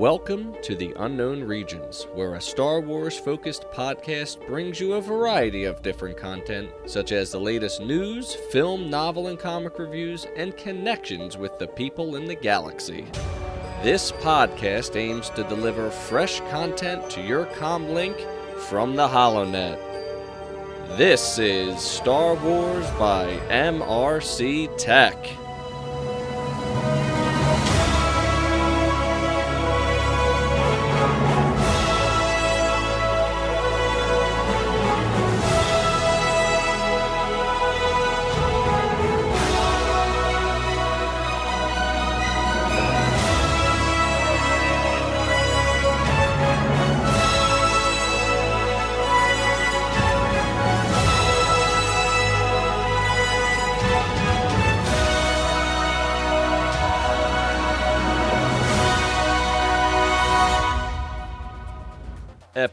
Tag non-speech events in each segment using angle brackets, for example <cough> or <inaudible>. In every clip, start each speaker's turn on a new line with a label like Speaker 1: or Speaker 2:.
Speaker 1: Welcome to the Unknown Regions, where a Star Wars focused podcast brings you a variety of different content, such as the latest news, film, novel, and comic reviews, and connections with the people in the galaxy. This podcast aims to deliver fresh content to your comlink from the HoloNet. This is Star Wars by MRC Tech.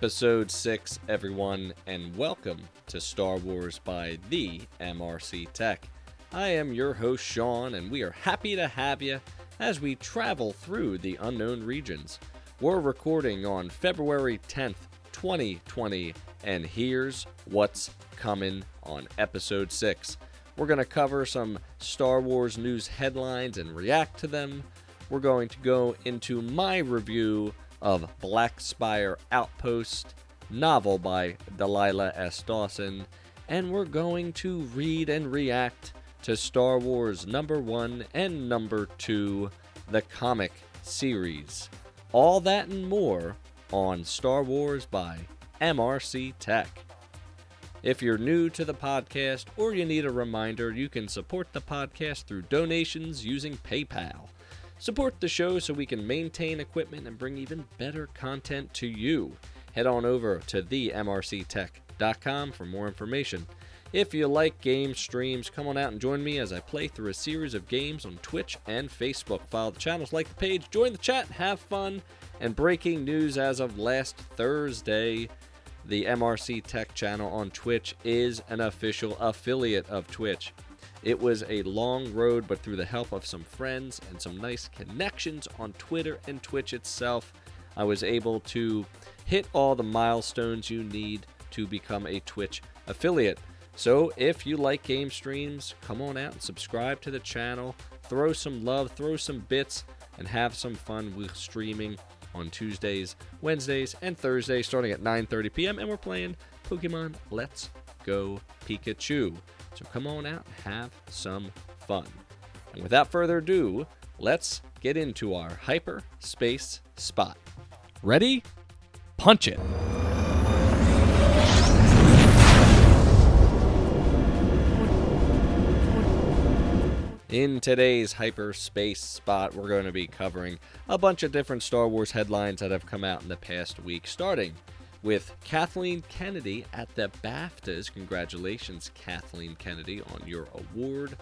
Speaker 1: Episode 6, everyone, and welcome to Star Wars by the MRC Tech. I am your host, Sean, and we are happy to have you as we travel through the unknown regions. We're recording on February 10th, 2020, and here's what's coming on Episode 6. We're going to cover some Star Wars news headlines and react to them. We're going to go into my review of Black Spire Outpost, novel by Delilah S. Dawson, and we're going to read and react to Star Wars number 1 and number 2, the comic series. All that and more on Star Wars by MRC Tech. If you're new to the podcast or you need a reminder, you can support the podcast through donations using PayPal. Support the show so we can maintain equipment and bring even better content to you. Head on over to themrctech.com for more information. If you like game streams, come on out and join me as I play through a series of games on Twitch and Facebook. Follow the channels, like the page, join the chat, have fun. And breaking news as of last Thursday the MRC Tech channel on Twitch is an official affiliate of Twitch. It was a long road, but through the help of some friends and some nice connections on Twitter and Twitch itself, I was able to hit all the milestones you need to become a Twitch affiliate. So if you like game streams, come on out and subscribe to the channel, throw some love, throw some bits, and have some fun with streaming on Tuesdays, Wednesdays, and Thursdays starting at 9:30 p.m. and we're playing Pokemon Let's Go Pikachu. So come on out and have some fun. And without further ado, let's get into our hyperspace spot. Ready? Punch it. In today's hyperspace spot, we're going to be covering a bunch of different Star Wars headlines that have come out in the past week, starting with Kathleen Kennedy at the BAFTAs. Congratulations, Kathleen Kennedy, on your award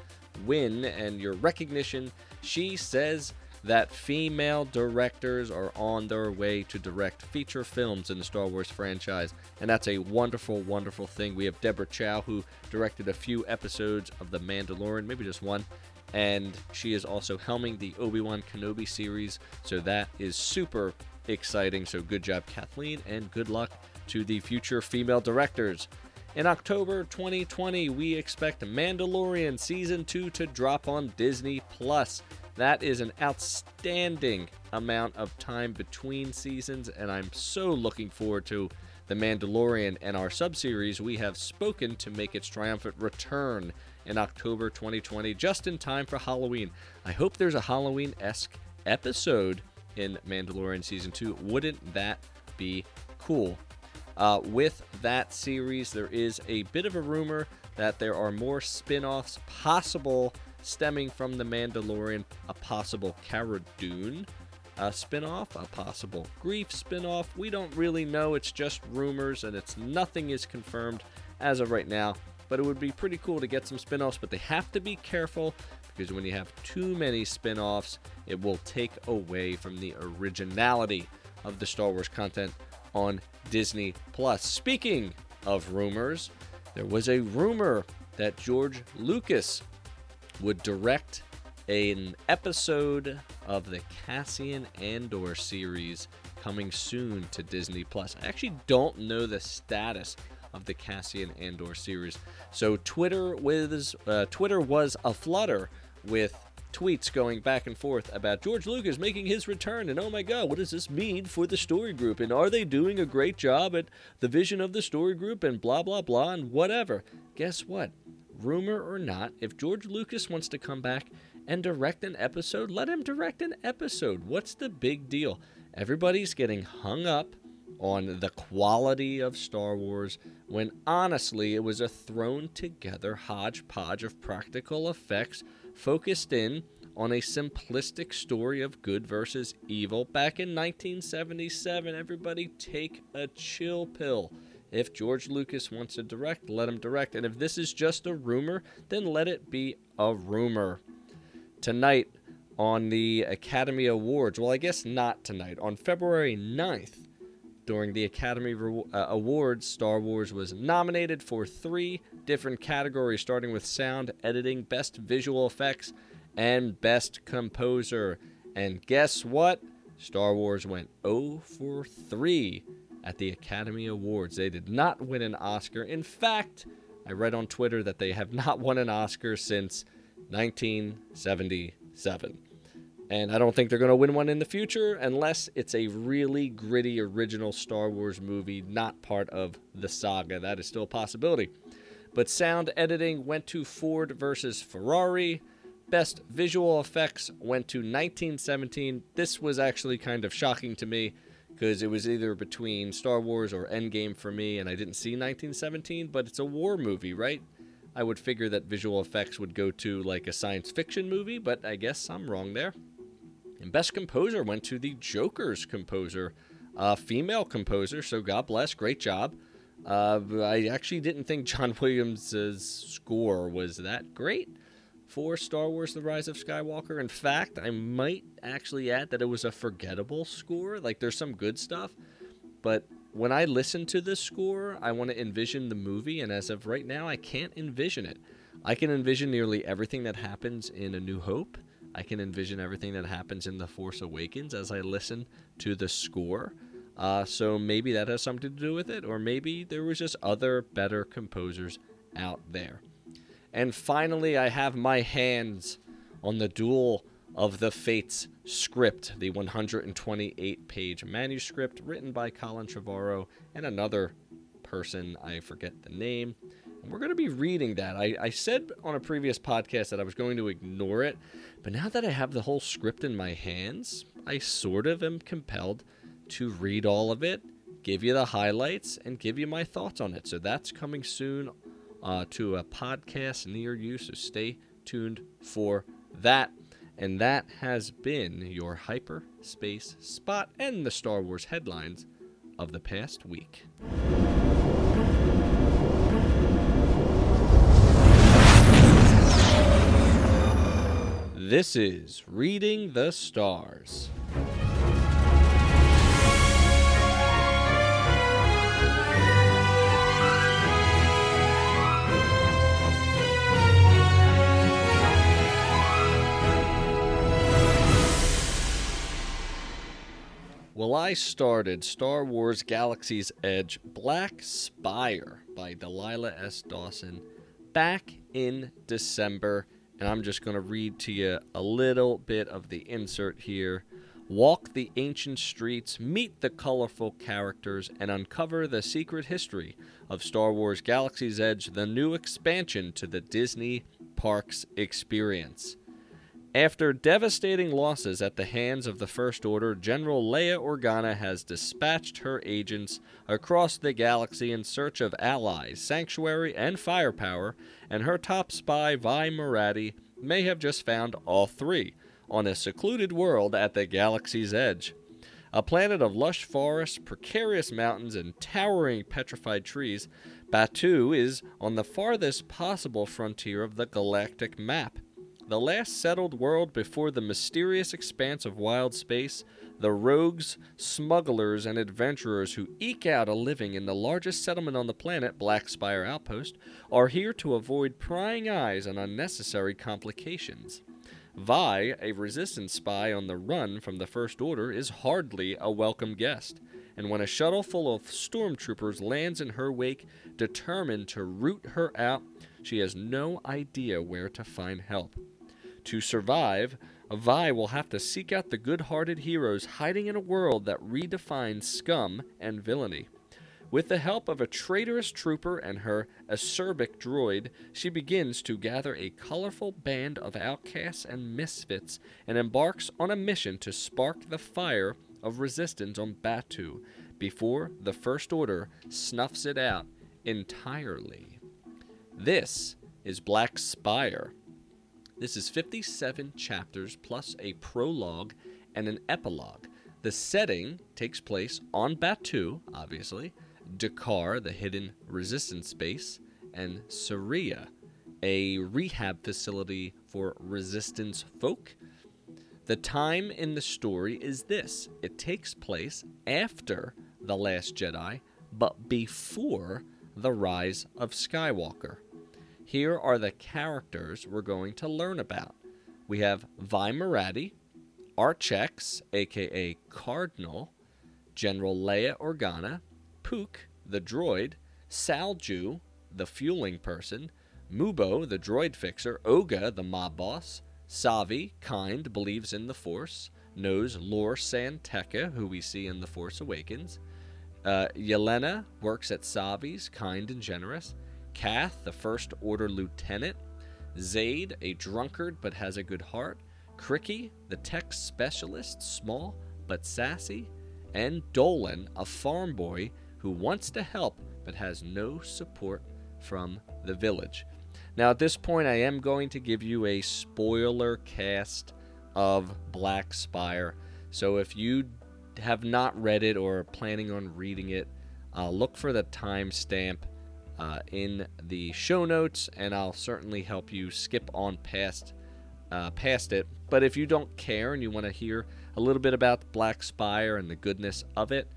Speaker 1: win and your recognition. She says that female directors are on their way to direct feature films in the Star Wars franchise, and that's a wonderful, wonderful thing. We have Deborah Chow, who directed a few episodes of The Mandalorian, maybe just one, and she is also helming the Obi Wan Kenobi series, so that is super exciting. So good job, Kathleen, and good luck to the future female directors. In October 2020, we expect Mandalorian Season 2 to drop on Disney Plus. That is an outstanding amount of time between seasons, and I'm so looking forward to The Mandalorian and our subseries. We have spoken to make its triumphant return in October 2020, just in time for Halloween. I hope there's a Halloween esque episode in Mandalorian Season 2. Wouldn't that be cool? Uh, with that series, there is a bit of a rumor that there are more spin offs possible stemming from The Mandalorian, a possible Cara Dune uh, spin off, a possible Greef spin off. We don't really know. It's just rumors and it's nothing is confirmed as of right now but it would be pretty cool to get some spin offs, but they have to be careful because when you have too many spin offs, it will take away from the originality of the Star Wars content on Disney Plus. Speaking of rumors, there was a rumor that George Lucas would direct an episode of the Cassian Andor series coming soon to Disney Plus. I actually don't know the status of the Cassian Andor series. So Twitter was uh, Twitter was aflutter with tweets going back and forth about George Lucas making his return and oh my god, what does this mean for the story group and are they doing a great job at the vision of the story group and blah blah blah and whatever. Guess what? Rumor or not, if George Lucas wants to come back and direct an episode, let him direct an episode. What's the big deal? Everybody's getting hung up on the quality of Star Wars when honestly it was a thrown together hodgepodge of practical effects focused in on a simplistic story of good versus evil back in 1977. Everybody take a chill pill. If George Lucas wants to direct, let him direct. And if this is just a rumor, then let it be a rumor. Tonight on the Academy Awards, well, I guess not tonight, on February 9th, during the Academy Re- uh, Awards, Star Wars was nominated for three different categories, starting with sound editing, best visual effects, and best composer. And guess what? Star Wars went 0 for 3 at the Academy Awards. They did not win an Oscar. In fact, I read on Twitter that they have not won an Oscar since 1977. And I don't think they're going to win one in the future unless it's a really gritty original Star Wars movie, not part of the saga. That is still a possibility. But sound editing went to Ford versus Ferrari. Best visual effects went to 1917. This was actually kind of shocking to me because it was either between Star Wars or Endgame for me, and I didn't see 1917, but it's a war movie, right? I would figure that visual effects would go to like a science fiction movie, but I guess I'm wrong there. And Best Composer went to the Joker's composer, a female composer, so God bless, great job. Uh, I actually didn't think John <laughs> Williams' score was that great for Star Wars The Rise of Skywalker. In fact, I might actually add that it was a forgettable score. Like, there's some good stuff, but when I listen to this score, I want to envision the movie, and as of right now, I can't envision it. I can envision nearly everything that happens in A New Hope I can envision everything that happens in The Force Awakens as I listen to the score. Uh, so maybe that has something to do with it, or maybe there was just other better composers out there. And finally, I have my hands on the Duel of the Fates script, the 128 page manuscript written by Colin Trevorrow and another person, I forget the name. We're going to be reading that. I, I said on a previous podcast that I was going to ignore it, but now that I have the whole script in my hands, I sort of am compelled to read all of it, give you the highlights, and give you my thoughts on it. So that's coming soon uh, to a podcast near you, so stay tuned for that. And that has been your hyperspace spot and the Star Wars headlines of the past week. This is Reading the Stars. Well, I started Star Wars Galaxy's Edge Black Spire by Delilah S. Dawson back in December and I'm just going to read to you a little bit of the insert here. Walk the ancient streets, meet the colorful characters, and uncover the secret history of Star Wars Galaxy's Edge, the new expansion to the Disney Parks experience. After devastating losses at the hands of the First Order, General Leia Organa has dispatched her agents across the galaxy in search of allies, sanctuary, and firepower, and her top spy, Vi Moradi, may have just found all three on a secluded world at the galaxy's edge. A planet of lush forests, precarious mountains, and towering petrified trees, Batuu is on the farthest possible frontier of the galactic map the last settled world before the mysterious expanse of wild space, the rogues, smugglers, and adventurers who eke out a living in the largest settlement on the planet, Black Spire Outpost, are here to avoid prying eyes and unnecessary complications. Vi, a resistance spy on the run from the First Order, is hardly a welcome guest. And when a shuttle full of stormtroopers lands in her wake, determined to root her out, she has no idea where to find help. To survive, Vi will have to seek out the good hearted heroes hiding in a world that redefines scum and villainy. With the help of a traitorous trooper and her acerbic droid, she begins to gather a colorful band of outcasts and misfits and embarks on a mission to spark the fire of resistance on Batuu before the First Order snuffs it out entirely. This is Black Spire. This is 57 chapters plus a prologue and an epilogue. The setting takes place on Batuu, obviously, Dakar, the hidden resistance base, and Saria, a rehab facility for resistance folk. The time in the story is this it takes place after The Last Jedi, but before the rise of Skywalker. Here are the characters we're going to learn about. We have Vi Moradi, Archex, aka Cardinal, General Leia Organa, Pook, the droid, Salju, the fueling person, Mubo, the droid fixer, Oga, the mob boss, Savi, kind, believes in the Force, knows Lor San Tekka, who we see in The Force Awakens. Uh, Yelena works at Savi's, kind and generous. Kath, the First Order lieutenant. Zaid, a drunkard but has a good heart. Cricky, the tech specialist, small but sassy. And Dolan, a farm boy who wants to help but has no support from the village. Now, at this point, I am going to give you a spoiler cast of Black Spire. So if you have not read it or are planning on reading it, uh, look for the timestamp uh, in the show notes, and I'll certainly help you skip on past uh, past it. But if you don't care and you want to hear a little bit about Black Spire and the goodness of it,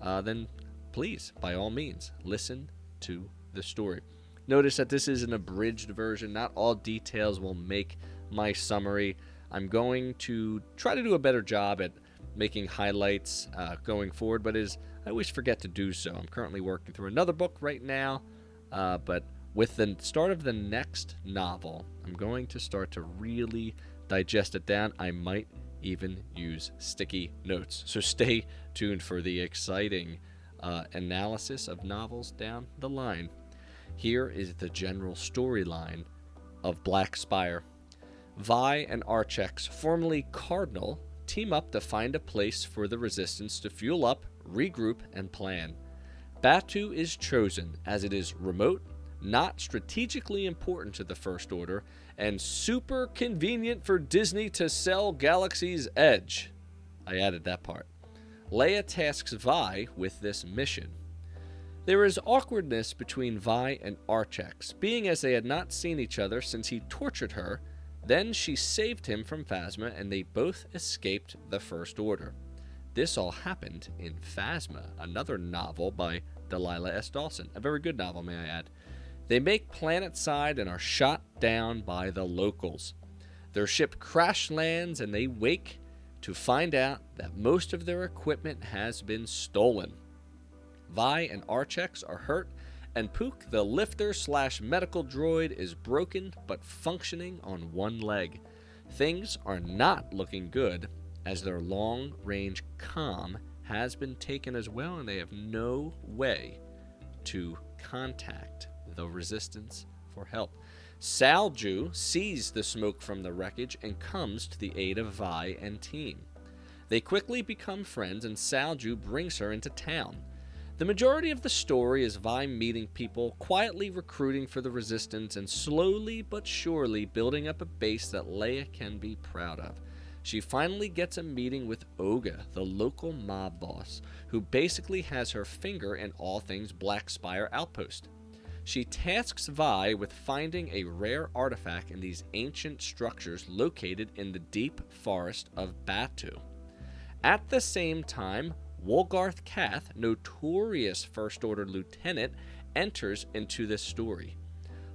Speaker 1: uh, then please, by all means, listen to the story. Notice that this is an abridged version. Not all details will make my summary. I'm going to try to do a better job at making highlights uh, going forward, but is I always forget to do so. I'm currently working through another book right now, uh, but with the start of the next novel, I'm going to start to really digest it down. I might even use sticky notes. So stay tuned for the exciting uh, analysis of novels down the line. Here is the general storyline of Black Spire. Vi and Archex, formerly Cardinal, team up to find a place for the Resistance to fuel up, regroup, and plan. Batuu is chosen as it is remote, not strategically important to the First Order, and super convenient for Disney to sell Galaxy's Edge. I added that part. Leia tasks Vi with this mission. There is awkwardness between Vi and Archex, being as they had not seen each other since he tortured her. Then she saved him from Phasma, and they both escaped the First Order. This all happened in Phasma, another novel by Delilah S. Dawson. A very good novel, may I add. They make planet side and are shot down by the locals. Their ship crash lands and they wake to find out that most of their equipment has been stolen. Vi and Archex are hurt, and Pook, the lifter slash medical droid, is broken but functioning on one leg. Things are not looking good, as their long range com has been taken as well, and they have no way to contact the resistance for help. Salju sees the smoke from the wreckage and comes to the aid of Vi and team. They quickly become friends, and Salju brings her into town. The majority of the story is Vi meeting people, quietly recruiting for the resistance, and slowly but surely building up a base that Leia can be proud of. She finally gets a meeting with Oga, the local mob boss, who basically has her finger in all things Black Spire Outpost. She tasks Vi with finding a rare artifact in these ancient structures located in the deep forest of Batuu. At the same time, Wolgarth Kath, notorious First Order lieutenant, enters into this story.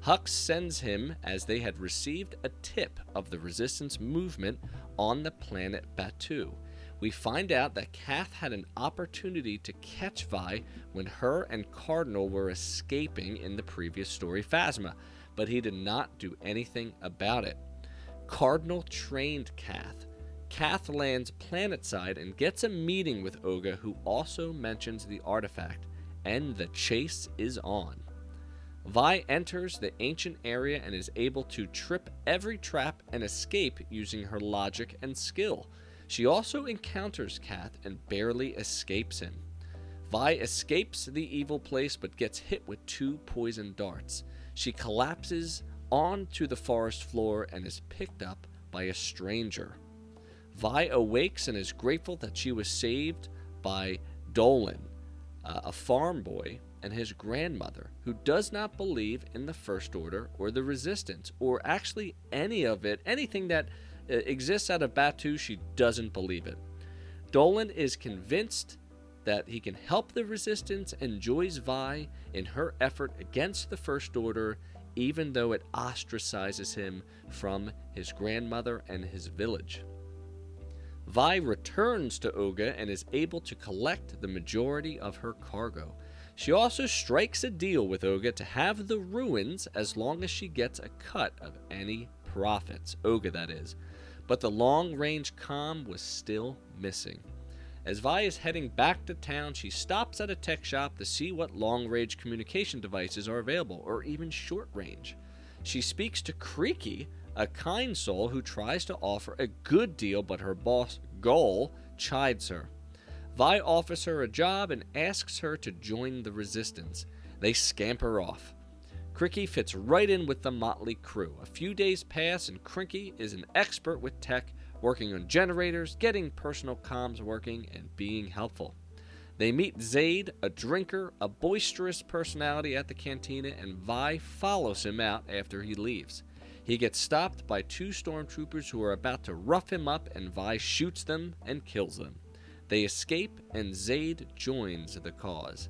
Speaker 1: Hux sends him as they had received a tip of the resistance movement on the planet Batuu. We find out that Kath had an opportunity to catch Vi when her and Cardinal were escaping in the previous story Phasma, but he did not do anything about it. Cardinal trained Kath. Kath lands planetside and gets a meeting with Oga, who also mentions the artifact, and the chase is on. Vi enters the ancient area and is able to trip every trap and escape using her logic and skill. She also encounters Kath and barely escapes him. Vi escapes the evil place but gets hit with two poison darts. She collapses onto the forest floor and is picked up by a stranger. Vi awakes and is grateful that she was saved by Dolan, uh, a farm boy, and his grandmother, who does not believe in the First Order or the Resistance, or actually any of it, anything that uh, exists out of Batuu, she doesn't believe it. Dolan is convinced that he can help the Resistance and joins Vi in her effort against the First Order, even though it ostracizes him from his grandmother and his village. Vi returns to Oga and is able to collect the majority of her cargo. She also strikes a deal with Oga to have the ruins as long as she gets a cut of any profits, Oga that is. But the long range com was still missing. As Vi is heading back to town, she stops at a tech shop to see what long range communication devices are available, or even short range. She speaks to Cricky, a kind soul who tries to offer a good deal, but her boss, Goal, chides her. Vi offers her a job and asks her to join the resistance. They scamper off. Cricky fits right in with the motley crew. A few days pass, and Cricky is an expert with tech, working on generators, getting personal comms working, and being helpful. They meet Zaid, a drinker, a boisterous personality at the cantina, and Vi follows him out after he leaves. He gets stopped by two stormtroopers who are about to rough him up, and Vi shoots them and kills them. They escape, and Zaid joins the cause.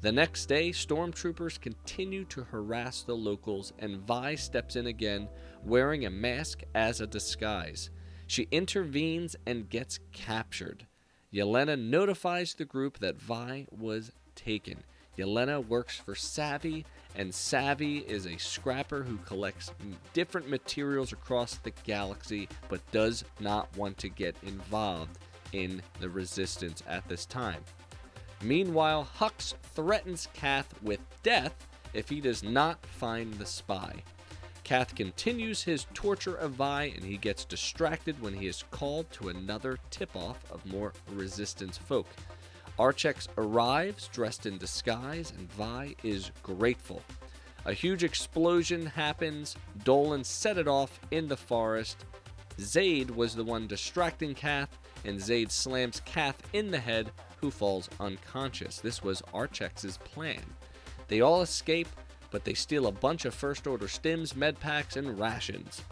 Speaker 1: The next day, stormtroopers continue to harass the locals, and Vi steps in again, wearing a mask as a disguise. She intervenes and gets captured. Yelena notifies the group that Vi was taken. Yelena works for Savi, and Savi is a scrapper who collects different materials across the galaxy but does not want to get involved in the resistance at this time. Meanwhile, Hux threatens Kath with death if he does not find the spy. Kath continues his torture of Vi and he gets distracted when he is called to another tip off of more resistance folk. Archex arrives dressed in disguise, and Vi is grateful. A huge explosion happens. Dolan set it off in the forest. Zaid was the one distracting Kath, and Zaid slams Kath in the head, who falls unconscious. This was Archex's plan. They all escape, but they steal a bunch of first order stims, med packs, and rations.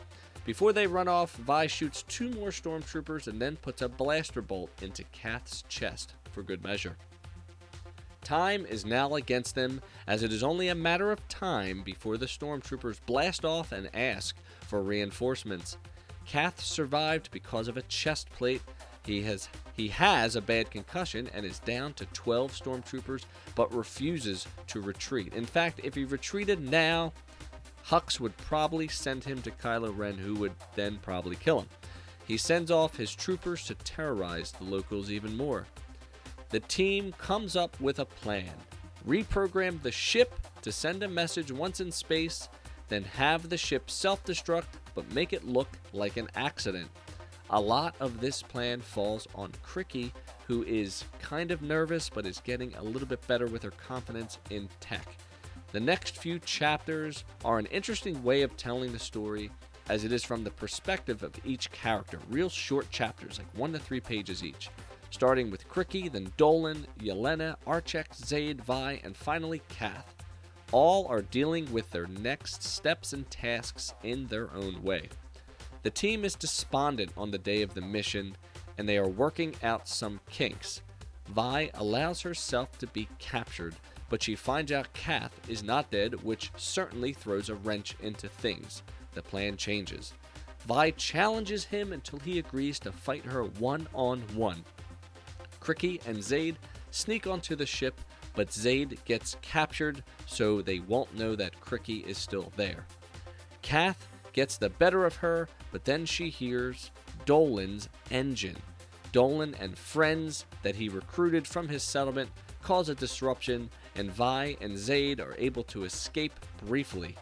Speaker 1: Before they run off, Vi shoots two more stormtroopers and then puts a blaster bolt into Kath's chest for good measure. Time is now against them, as it is only a matter of time before the stormtroopers blast off and ask for reinforcements. Kath survived because of a chest plate. He has he has a bad concussion and is down to 12 stormtroopers, but refuses to retreat. In fact, if he retreated now, Hux would probably send him to Kylo Ren, who would then probably kill him. He sends off his troopers to terrorize the locals even more. The team comes up with a plan reprogram the ship to send a message once in space, then have the ship self destruct but make it look like an accident. A lot of this plan falls on Cricky, who is kind of nervous but is getting a little bit better with her confidence in tech. The next few chapters are an interesting way of telling the story as it is from the perspective of each character, real short chapters, like one to three pages each. Starting with Cricky, then Dolan, Yelena, Archex, Zaid, Vi, and finally Kath. All are dealing with their next steps and tasks in their own way. The team is despondent on the day of the mission, and they are working out some kinks. Vi allows herself to be captured but she finds out Kath is not dead, which certainly throws a wrench into things. The plan changes. Vi challenges him until he agrees to fight her one on one. Cricky and Zaid sneak onto the ship, but Zaid gets captured, so they won't know that Cricky is still there. Kath gets the better of her, but then she hears Dolan's engine. Dolan and friends that he recruited from his settlement cause a disruption, and Vi and Zaid are able to escape briefly.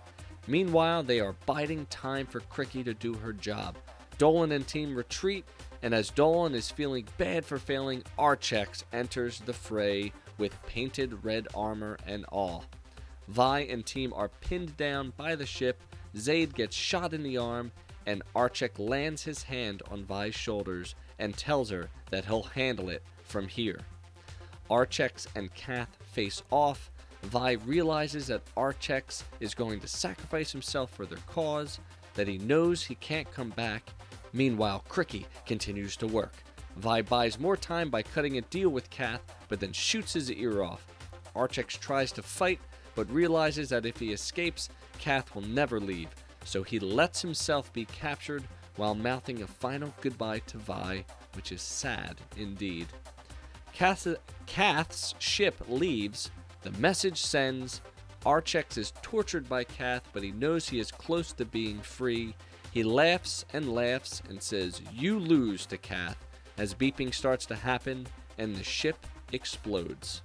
Speaker 1: Meanwhile, they are biding time for Cricky to do her job. Dolan and team retreat, and as Dolan is feeling bad for failing, Archex enters the fray with painted red armor and all. Vi and team are pinned down by the ship, Zaid gets shot in the arm, and Archex lands his hand on Vi's shoulders and tells her that he'll handle it from here. Archex and Kath face off. Vi realizes that Archex is going to sacrifice himself for their cause, that he knows he can't come back. Meanwhile, Cricky continues to work. Vi buys more time by cutting a deal with Kath, but then shoots his ear off. Archex tries to fight, but realizes that if he escapes, Kath will never leave, so he lets himself be captured while mouthing a final goodbye to Vi, which is sad indeed. Kath, Kath's ship leaves, the message sends. Archex is tortured by Kath, but he knows he is close to being free. He laughs and laughs and says, You lose to Kath, as beeping starts to happen and the ship explodes.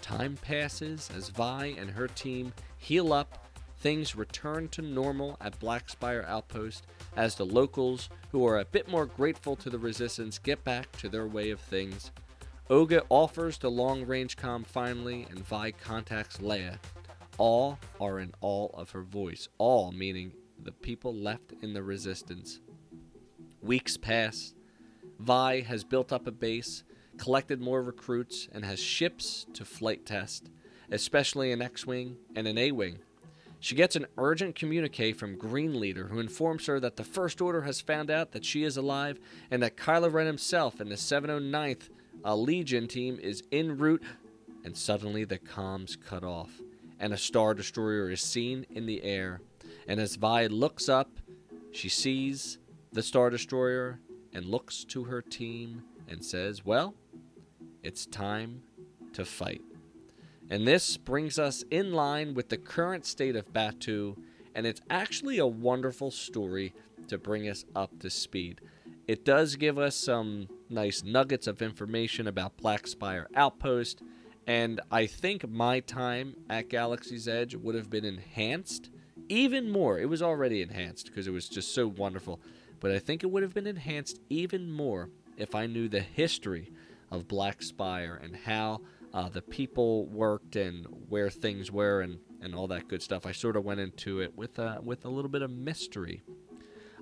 Speaker 1: Time passes as Vi and her team heal up. Things return to normal at Black Spire Outpost as the locals, who are a bit more grateful to the Resistance, get back to their way of things. Oga offers the long range com finally, and Vi contacts Leia. All are in awe of her voice, all meaning the people left in the Resistance. Weeks pass. Vi has built up a base, collected more recruits, and has ships to flight test, especially an X Wing and an A Wing. She gets an urgent communique from Green Leader, who informs her that the First Order has found out that she is alive and that Kylo Ren himself and the 709th a Legion team is en route, and suddenly the comms cut off, and a Star Destroyer is seen in the air. And as Vi looks up, she sees the Star Destroyer and looks to her team and says, Well, it's time to fight. And this brings us in line with the current state of Batuu, and it's actually a wonderful story to bring us up to speed. It does give us some nice nuggets of information about Black Spire Outpost, and I think my time at Galaxy's Edge would have been enhanced even more. It was already enhanced because it was just so wonderful, but I think it would have been enhanced even more if I knew the history of Black Spire and how uh, the people worked and where things were and, and all that good stuff. I sort of went into it with uh, with a little bit of mystery.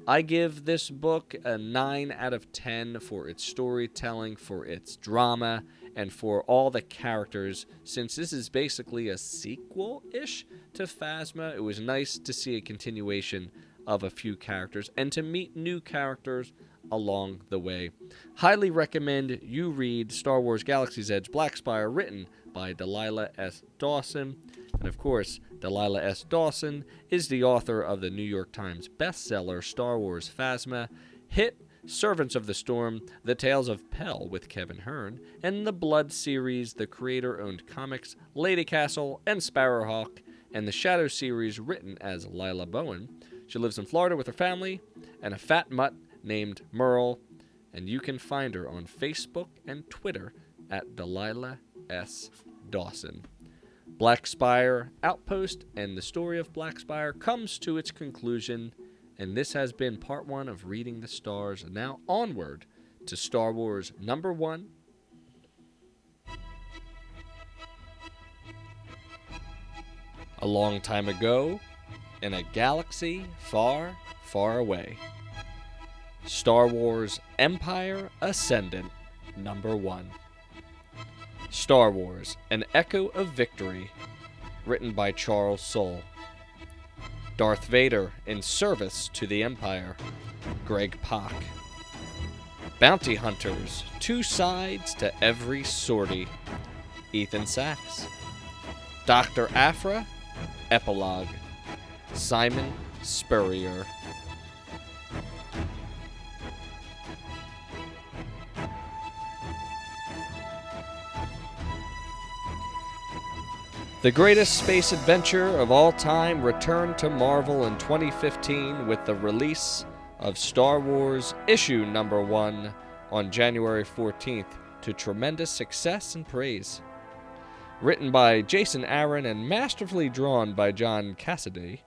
Speaker 1: I give this book a 9 out of 10 for its storytelling, for its drama, and for all the characters. Since this is basically a sequel ish to Phasma, it was nice to see a continuation of a few characters and to meet new characters along the way. Highly recommend you read Star Wars Galaxy's Edge Black Spire, written by Delilah S. Dawson. And of course, Delilah S. Dawson is the author of the New York Times bestseller Star Wars Phasma, hit Servants of the Storm, The Tales of Pell with Kevin Hearne, and the Blood series, the creator owned comics Lady Castle and Sparrowhawk, and the Shadow series written as Lila Bowen. She lives in Florida with her family and a fat mutt named Merle, and you can find her on Facebook and Twitter at Delilah S. Dawson. Black Spire Outpost and the story of Black Spire comes to its conclusion, and this has been part one of Reading the Stars. Now onward to Star Wars number one. A long time ago, in a galaxy far, far away. Star Wars Empire Ascendant number one. Star Wars An Echo of Victory, written by Charles Soule. Darth Vader in Service to the Empire, Greg Pak. Bounty Hunters, Two Sides to Every Sortie, Ethan Sacks. Dr. Aphra, Epilogue. Simon Spurrier. The greatest space adventure of all time returned to Marvel in 2015 with the release of Star Wars Issue Number 1 on January 14th to tremendous success and praise. Written by Jason Aaron and masterfully drawn by John Cassaday,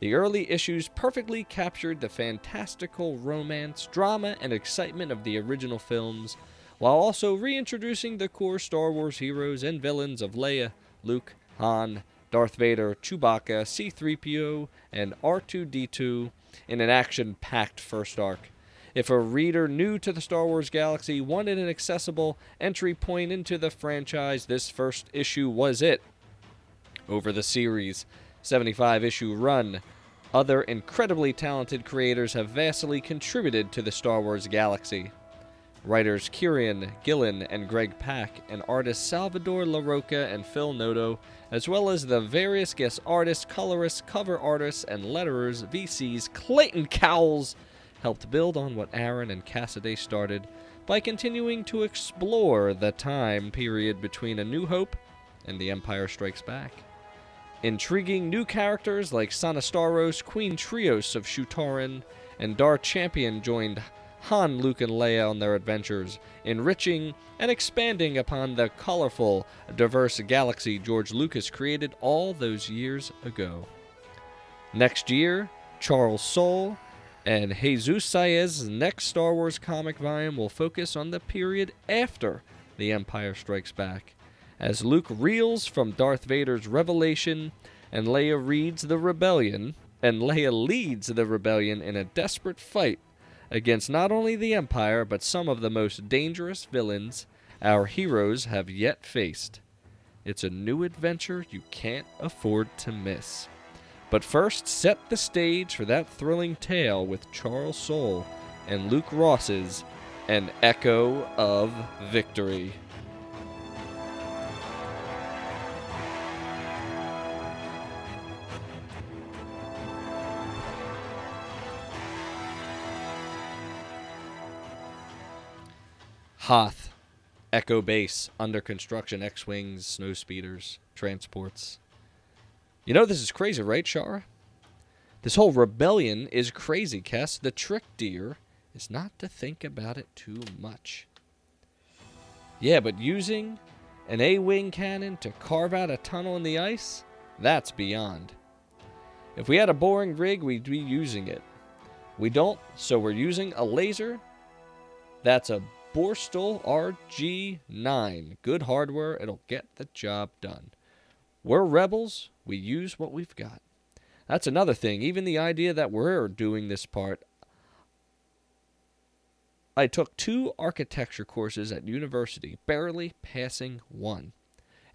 Speaker 1: the early issues perfectly captured the fantastical romance, drama, and excitement of the original films, while also reintroducing the core Star Wars heroes and villains of Leia, Luke, Han, Darth Vader, Chewbacca, C3PO, and R2D2 in an action packed first arc. If a reader new to the Star Wars galaxy wanted an accessible entry point into the franchise, this first issue was it. Over the series' 75 issue run, other incredibly talented creators have vastly contributed to the Star Wars galaxy. Writers Kieron Gillen and Greg Pak, and artists Salvador Larroca and Phil Noto, as well as the various guest artists, colorists, cover artists, and letterers, VCs Clayton Cowles, helped build on what Aaron and Cassaday started by continuing to explore the time period between A New Hope and The Empire Strikes Back. Intriguing new characters like Sana Starros, Queen Trios of Shu-Torun, and Dar Champion joined Han, Luke, and Leia on their adventures, enriching and expanding upon the colorful, diverse galaxy George Lucas created all those years ago. Next year, Charles Soule and Jesus Saiz's next Star Wars comic volume will focus on the period after The Empire Strikes Back, as Luke reels from Darth Vader's revelation and Leia reads the rebellion, and Leia leads the rebellion in a desperate fight against not only the Empire but some of the most dangerous villains our heroes have yet faced. It's a new adventure you can't afford to miss. But first, set the stage for that thrilling tale with Charles Soule and Luke Ross's An Echo of Victory. Hoth, Echo Base, under construction, X Wings, snow speeders, transports. You know this is crazy, right, Shara? This whole rebellion is crazy, Kes. The trick, dear, is not to think about it too much. Yeah, but using an A wing cannon to carve out a tunnel in the ice? That's beyond. If we had a boring rig, we'd be using it. We don't, so we're using a laser. That's a Borstel RG9. Good hardware, it'll get the job done. We're rebels, we use what we've got. That's another thing. Even the idea that we're doing this part. I took two architecture courses at university, barely passing one.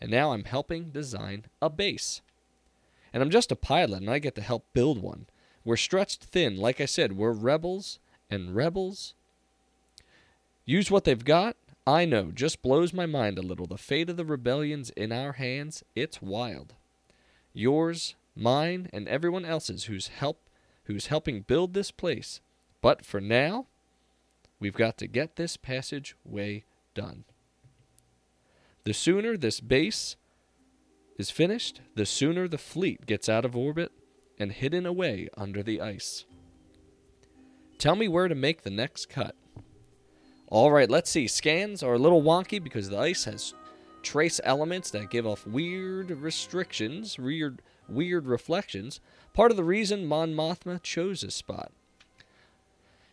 Speaker 1: And now I'm helping design a base. And I'm just a pilot, and I get to help build one. We're stretched thin. Like I said, we're rebels, and rebels use what they've got. I know, just blows my mind a little. The fate of the rebellion's in our hands. It's wild yours, mine, and everyone else's who's help who's helping build this place. But for now, we've got to get this passageway done. The sooner this base is finished, the sooner the fleet gets out of orbit and hidden away under the ice. Tell me where to make the next cut. All right, let's see. Scans are a little wonky because the ice has trace elements that give off weird restrictions, weird weird reflections. Part of the reason Mon Mothma chose this spot.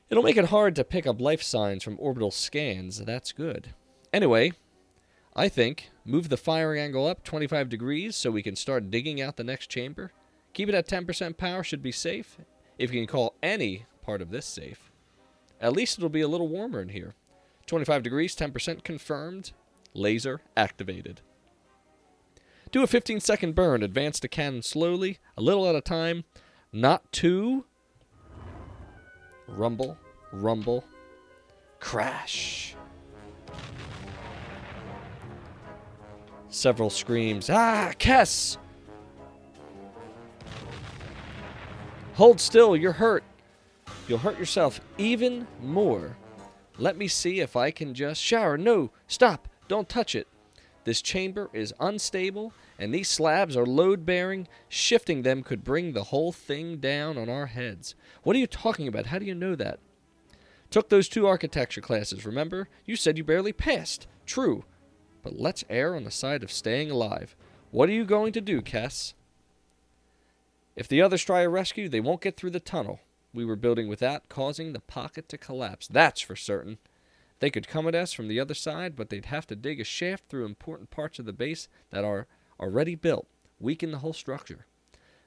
Speaker 1: It'll make it hard to pick up life signs from orbital scans. That's good. Anyway, I think move the firing angle up 25 degrees so we can start digging out the next chamber. Keep it at 10% power should be safe. If you can call any part of this safe. At least it'll be a little warmer in here. 25 degrees, 10% confirmed. Laser activated. Do a 15 second burn. Advance the cannon slowly, a little at a time. Not too. Rumble, rumble, crash. Several screams. Ah, Kes! Hold still, you're hurt. You'll hurt yourself even more. Let me see if I can just. Shara, no, stop, don't touch it. This chamber is unstable, and these slabs are load bearing. Shifting them could bring the whole thing down on our heads. What are you talking about? How do you know that? Took those two architecture classes, remember? You said you barely passed. True. But let's err on the side of staying alive. What are you going to do, Kes? If the others try a rescue, they won't get through the tunnel we were building without causing the pocket to collapse. That's for certain. They could come at us from the other side, but they'd have to dig a shaft through important parts of the base that are already built, weaken the whole structure.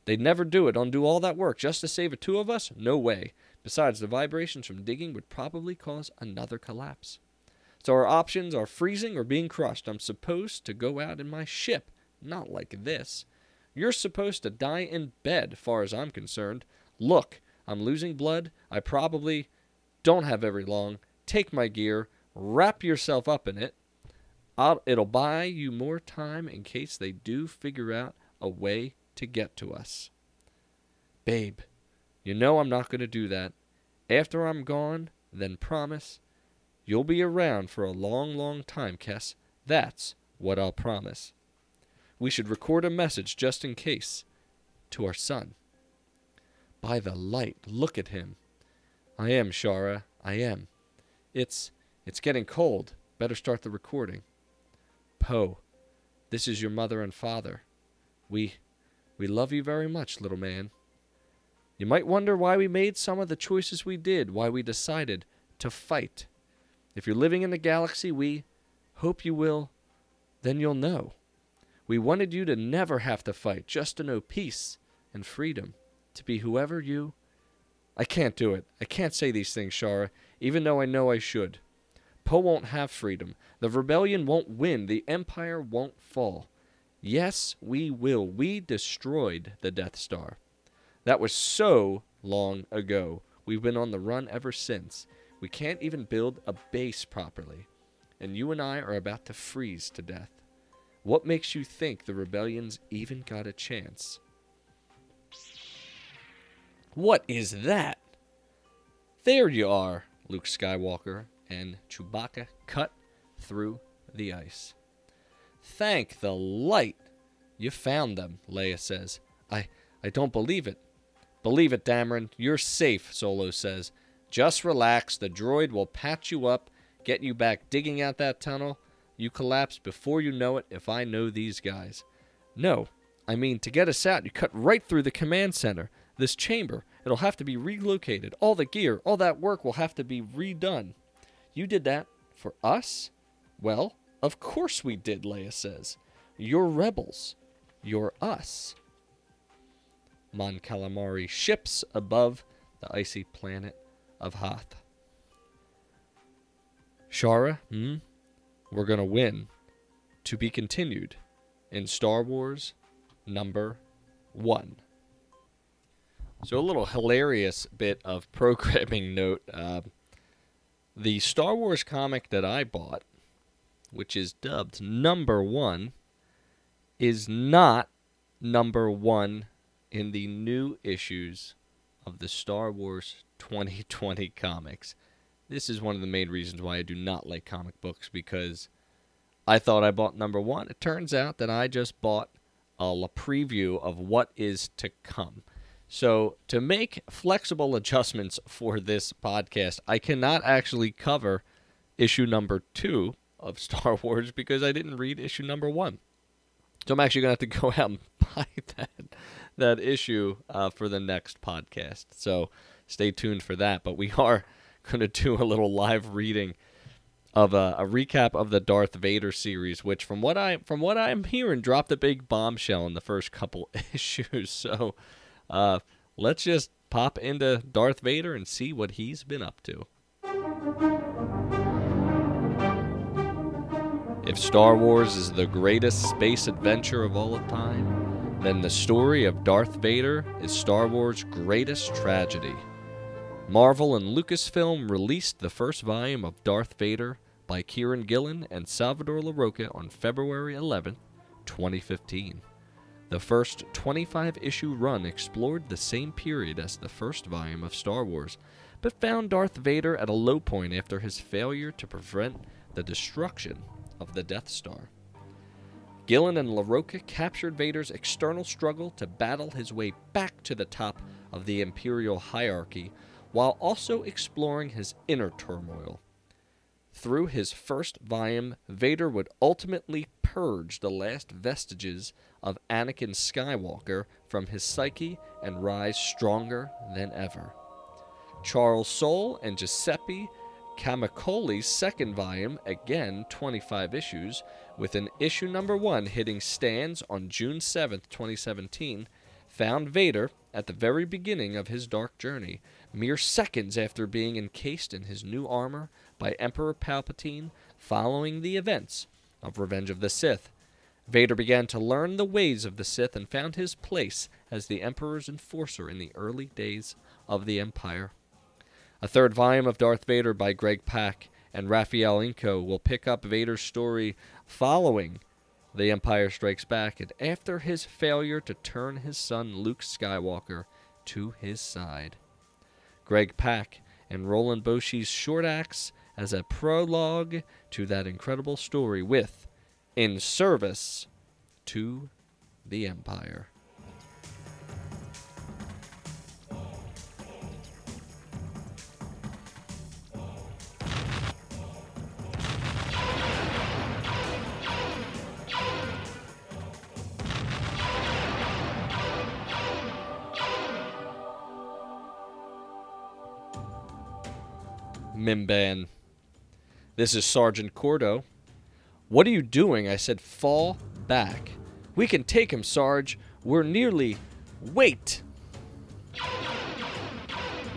Speaker 1: They'd never do it, undo all that work just to save the two of us? No way. Besides, the vibrations from digging would probably cause another collapse. So our options are freezing or being crushed. I'm supposed to go out in my ship, not like this. You're supposed to die in bed, far as I'm concerned. Look, I'm losing blood. I probably don't have very long. Take my gear, wrap yourself up in it. I'll, it'll buy you more time in case they do figure out a way to get to us. Babe, you know I'm not going to do that. After I'm gone, then promise. You'll be around for a long, long time, Kes. That's what I'll promise. We should record a message just in case to our son. By the light, look at him. I am, Shara. I am. It's it's getting cold. Better start the recording. Poe, this is your mother and father. We we love you very much, little man. You might wonder why we made some of the choices we did, why we decided to fight. If you're living in the galaxy, we hope you will, then you'll know. We wanted you to never have to fight, just to know peace and freedom to be whoever you. I can't do it. I can't say these things, Shara, even though I know I should. Poe won't have freedom. The rebellion won't win. The Empire won't fall. Yes, we will. We destroyed the Death Star. That was so long ago. We've been on the run ever since. We can't even build a base properly. And you and I are about to freeze to death. What makes you think the rebellion's even got a chance? What is that? There you are, Luke Skywalker and Chewbacca cut through the ice. Thank the light. You found them, Leia says. I I don't believe it. Believe it, Dameron. You're safe, Solo says. Just relax. The droid will patch you up, get you back digging out that tunnel. You collapse before you know it if I know these guys. No, I mean, to get us out, you cut right through the command center this chamber. It'll have to be relocated. All the gear, all that work will have to be redone. You did that for us? Well, of course we did, Leia says. You're rebels. You're us. Mon Calamari ships above the icy planet of Hoth. Shara, hmm? We're gonna win. To be continued in Star Wars number one. So, a little hilarious bit of <laughs> programming note. Uh, the Star Wars comic that I bought, which is dubbed number one, is not number one in the new issues of the Star Wars 2020 comics. This is one of the main reasons why I do not like comic books because I thought I bought number one. It turns out that I just bought a preview of what is to come. So, to make flexible adjustments for this podcast, I cannot actually cover issue number two of <laughs> Star Wars because I didn't read issue number one. So, I'm actually going to have to <laughs> go out and buy that, that issue uh, for the next podcast. So, stay tuned for that. But we <laughs> are going to do a little live reading of a, a, recap of the Darth Vader series, which from what I from what I'm hearing dropped a big bombshell in the first couple issues. So uh, let's just pop into Darth Vader and see what he's been up to. If Star Wars is the greatest space adventure of all time, then the story of Darth Vader is Star Wars' greatest tragedy. Marvel and Lucasfilm released the first volume of Darth Vader by Kieran Gillen and Salvador Larroca on February 11, 2015. The first 25 issue run explored the same period as the first volume of Star Wars, but found Darth Vader at a low point after his failure to prevent the destruction of the Death Star. Gillen and Larroca captured Vader's external struggle to battle his way back to the top of the Imperial hierarchy while also exploring his inner turmoil. Through his first volume, Vader would ultimately purge the last vestiges of Anakin Skywalker from his psyche and rise stronger than ever. Charles Soule and Giuseppe Camuncoli's second volume, again 25 issues, with an issue number one hitting stands on June 7, 2017, found Vader at the very beginning of his dark journey, mere seconds after being encased in his new armor by Emperor Palpatine following the events of Revenge of the Sith. Vader began to learn the ways of the Sith and found his place as the Emperor's enforcer in the early days of the Empire. A third volume of Darth Vader by Greg Pak and Raphael Ienco will pick up Vader's story following The Empire Strikes Back and after his failure to turn his son Luke Skywalker to his side. Greg Pak and Roland Boschi's short acts as a prologue to that incredible story with In Service to the Empire. Mimban. This is Sergeant Cordo. What are you doing? I said, fall back. We can take him, Sarge. We're nearly. Wait!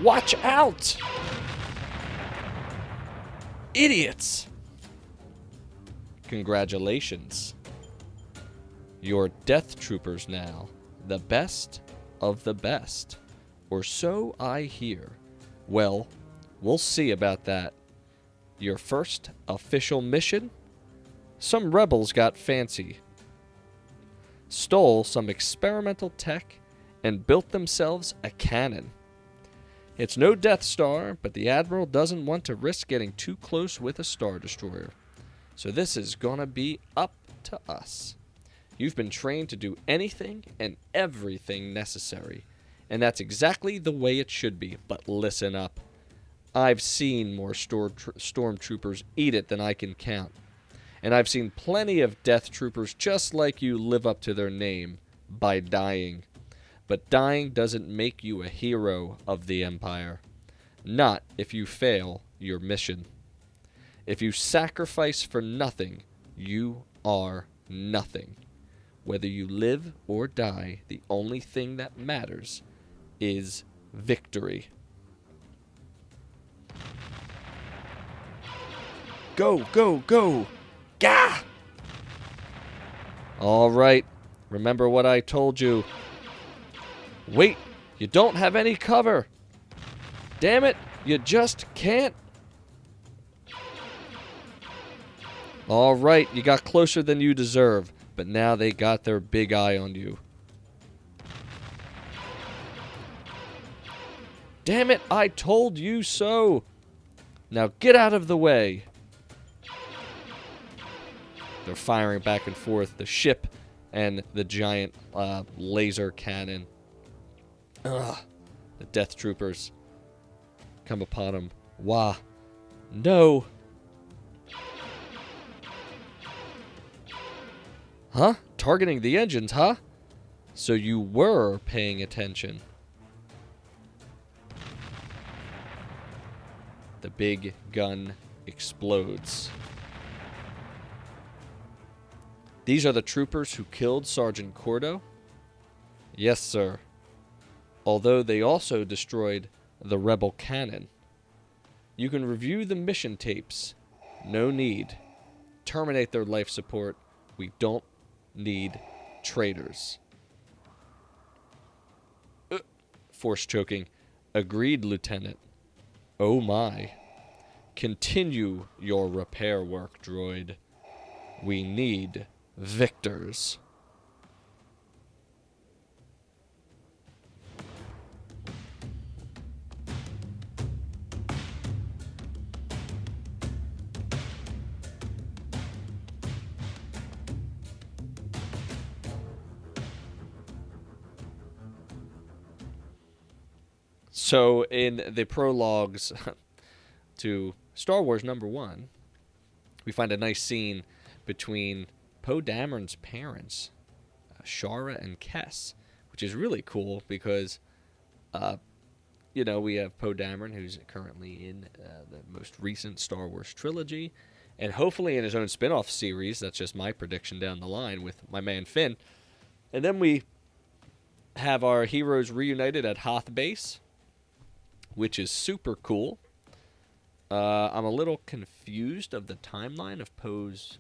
Speaker 1: Watch out! Idiots! Congratulations. You're death troopers now. The best of the best. Or so I hear. Well, we'll see about that. Your first official mission? Some rebels got fancy, stole some experimental tech, and built themselves a cannon. It's no Death Star, but the Admiral doesn't want to risk getting too close with a Star Destroyer. So this is gonna be up to us. You've been trained to do anything and everything necessary, and that's exactly the way it should be, but listen up. I've seen more storm stormtroopers eat it than I can count. And I've seen plenty of death troopers just like you live up to their name by dying. But dying doesn't make you a hero of the Empire. Not if you fail your mission. If you sacrifice for nothing, you are nothing. Whether you live or die, the only thing that matters is victory. Go, go, go! Gah! All right. Remember what I told you. Wait, you don't have any cover. Damn it, you just can't. All right, you got closer than you deserve, but now they got their big eye on you. Damn it, I told you so. Now get out of the way. They're firing back and forth. The ship and the giant uh, laser cannon. Ugh. The death troopers come upon him. Wah. No. Huh? Targeting the engines, huh? So you were paying attention. The big gun explodes. These are the troopers who killed Sergeant Cordo? Yes, sir. Although they also destroyed the rebel cannon. You can review the mission tapes. No need. Terminate their life support. We don't need traitors. Uh, force choking. Agreed, Lieutenant. Oh my. Continue your repair work, droid. We need victors. So, in the prologues <laughs> to Star Wars number one, we find a nice scene between Poe Dameron's parents, uh, Shara and Kes, which is really cool because, uh, you know, we have Poe Dameron, who's currently in uh, the most recent Star Wars trilogy, and hopefully in his own spin off series. That's just my prediction down the line with my man Finn. And then we have our heroes reunited at Hoth Base, which is super cool. Uh, I'm a little confused of the timeline of Poe's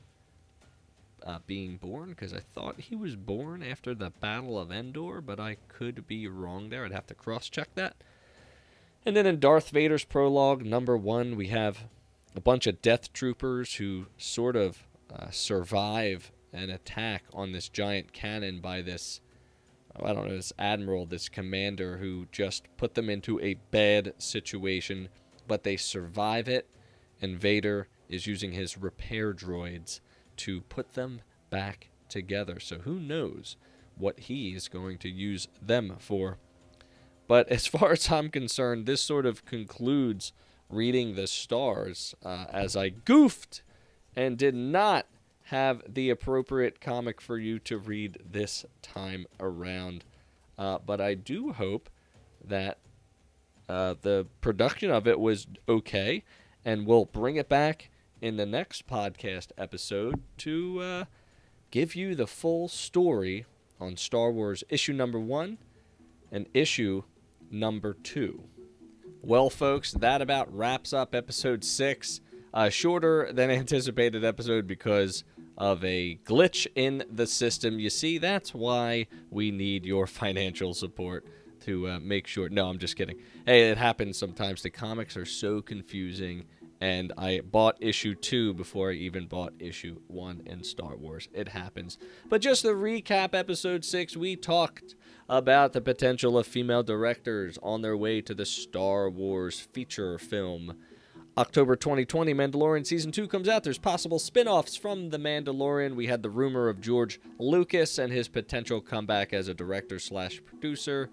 Speaker 1: uh, being born because I thought he was born after the Battle of Endor, but I could be wrong there. I'd have to cross check that. And then in Darth Vader's prologue, number one, we have a bunch of Death Troopers who sort of uh, survive an attack on this giant cannon by this I don't know, this admiral, this commander who just put them into a bad situation, but they survive it, and Vader is using his repair droids to put them back together. So who knows what he is going to use them for. But as far as I'm concerned, this sort of concludes reading the stars uh, as I goofed and did not have the appropriate comic for you to read this time around. Uh, but I do hope that uh, the production of it was okay, and we'll bring it back in the next podcast episode to uh, give you the full story on Star Wars issue number one and issue number two. Well, folks, that about wraps up episode six. A shorter than <laughs> anticipated episode because of a glitch in the system. You see, that's why we need your <laughs> financial support to uh, make sure. No, I'm just kidding. Hey, it happens sometimes. The comics are so confusing, and I bought issue two before I even bought issue one in Star Wars. It happens. But just to recap episode six, we talked about the potential of female directors on their way to the Star Wars feature film. October 2020, Mandalorian Season 2 comes out. There's possible spin offs from The Mandalorian. We had the rumor of George Lucas and his potential comeback as a director slash producer.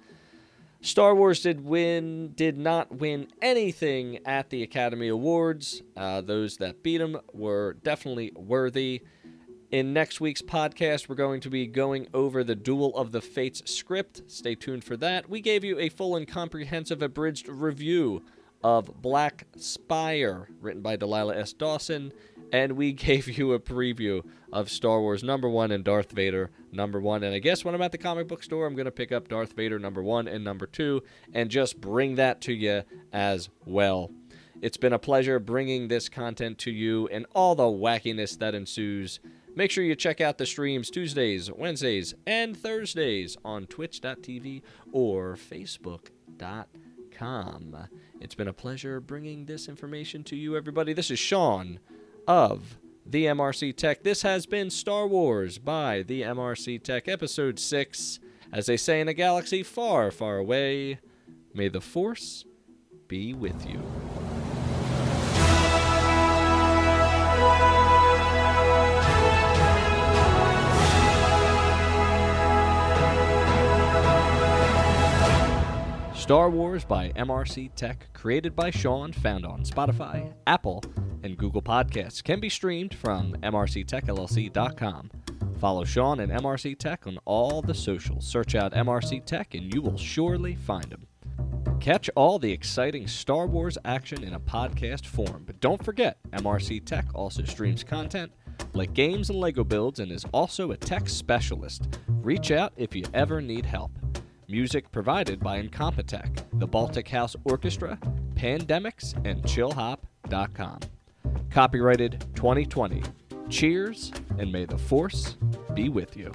Speaker 1: Star Wars did win, did not win anything at the Academy Awards. Uh, those that beat them were definitely worthy. In next week's podcast, we're going to be going over the Duel of the Fates script. Stay tuned for that. We gave you a full and comprehensive abridged review of Black Spire, written by Delilah S. Dawson, and we <laughs> gave you a preview of Star Wars number one and Darth Vader number one. And I guess when I'm at the comic book store, I'm going to pick up Darth Vader number one and number two and just bring that to you as well. It's been a pleasure bringing this content to you and all the wackiness that ensues. Make sure you check out the streams Tuesdays, Wednesdays, and Thursdays on twitch.tv or facebook.com. It's been a pleasure bringing this information to you, everybody. This is Sean of the MRC Tech. This has been Star Wars by the MRC Tech, Episode 6. As they say in a galaxy far, far away, may the Force be with you. Star Wars by MRC Tech, created by Sean, found on Spotify, Apple, and Google Podcasts, can be streamed from mrctechllc.com. Follow Sean and MRC Tech on all the socials. Search out MRC Tech and you will surely find them. Catch all the exciting Star Wars action in a podcast form. But don't forget, MRC Tech also streams content like games and Lego builds and is also a tech specialist. Reach out if you ever need help. Music provided by Incompetech, the Baltic House Orchestra, Pandemics, and ChillHop.com. Copyrighted 2020. Cheers, and may the Force be with you.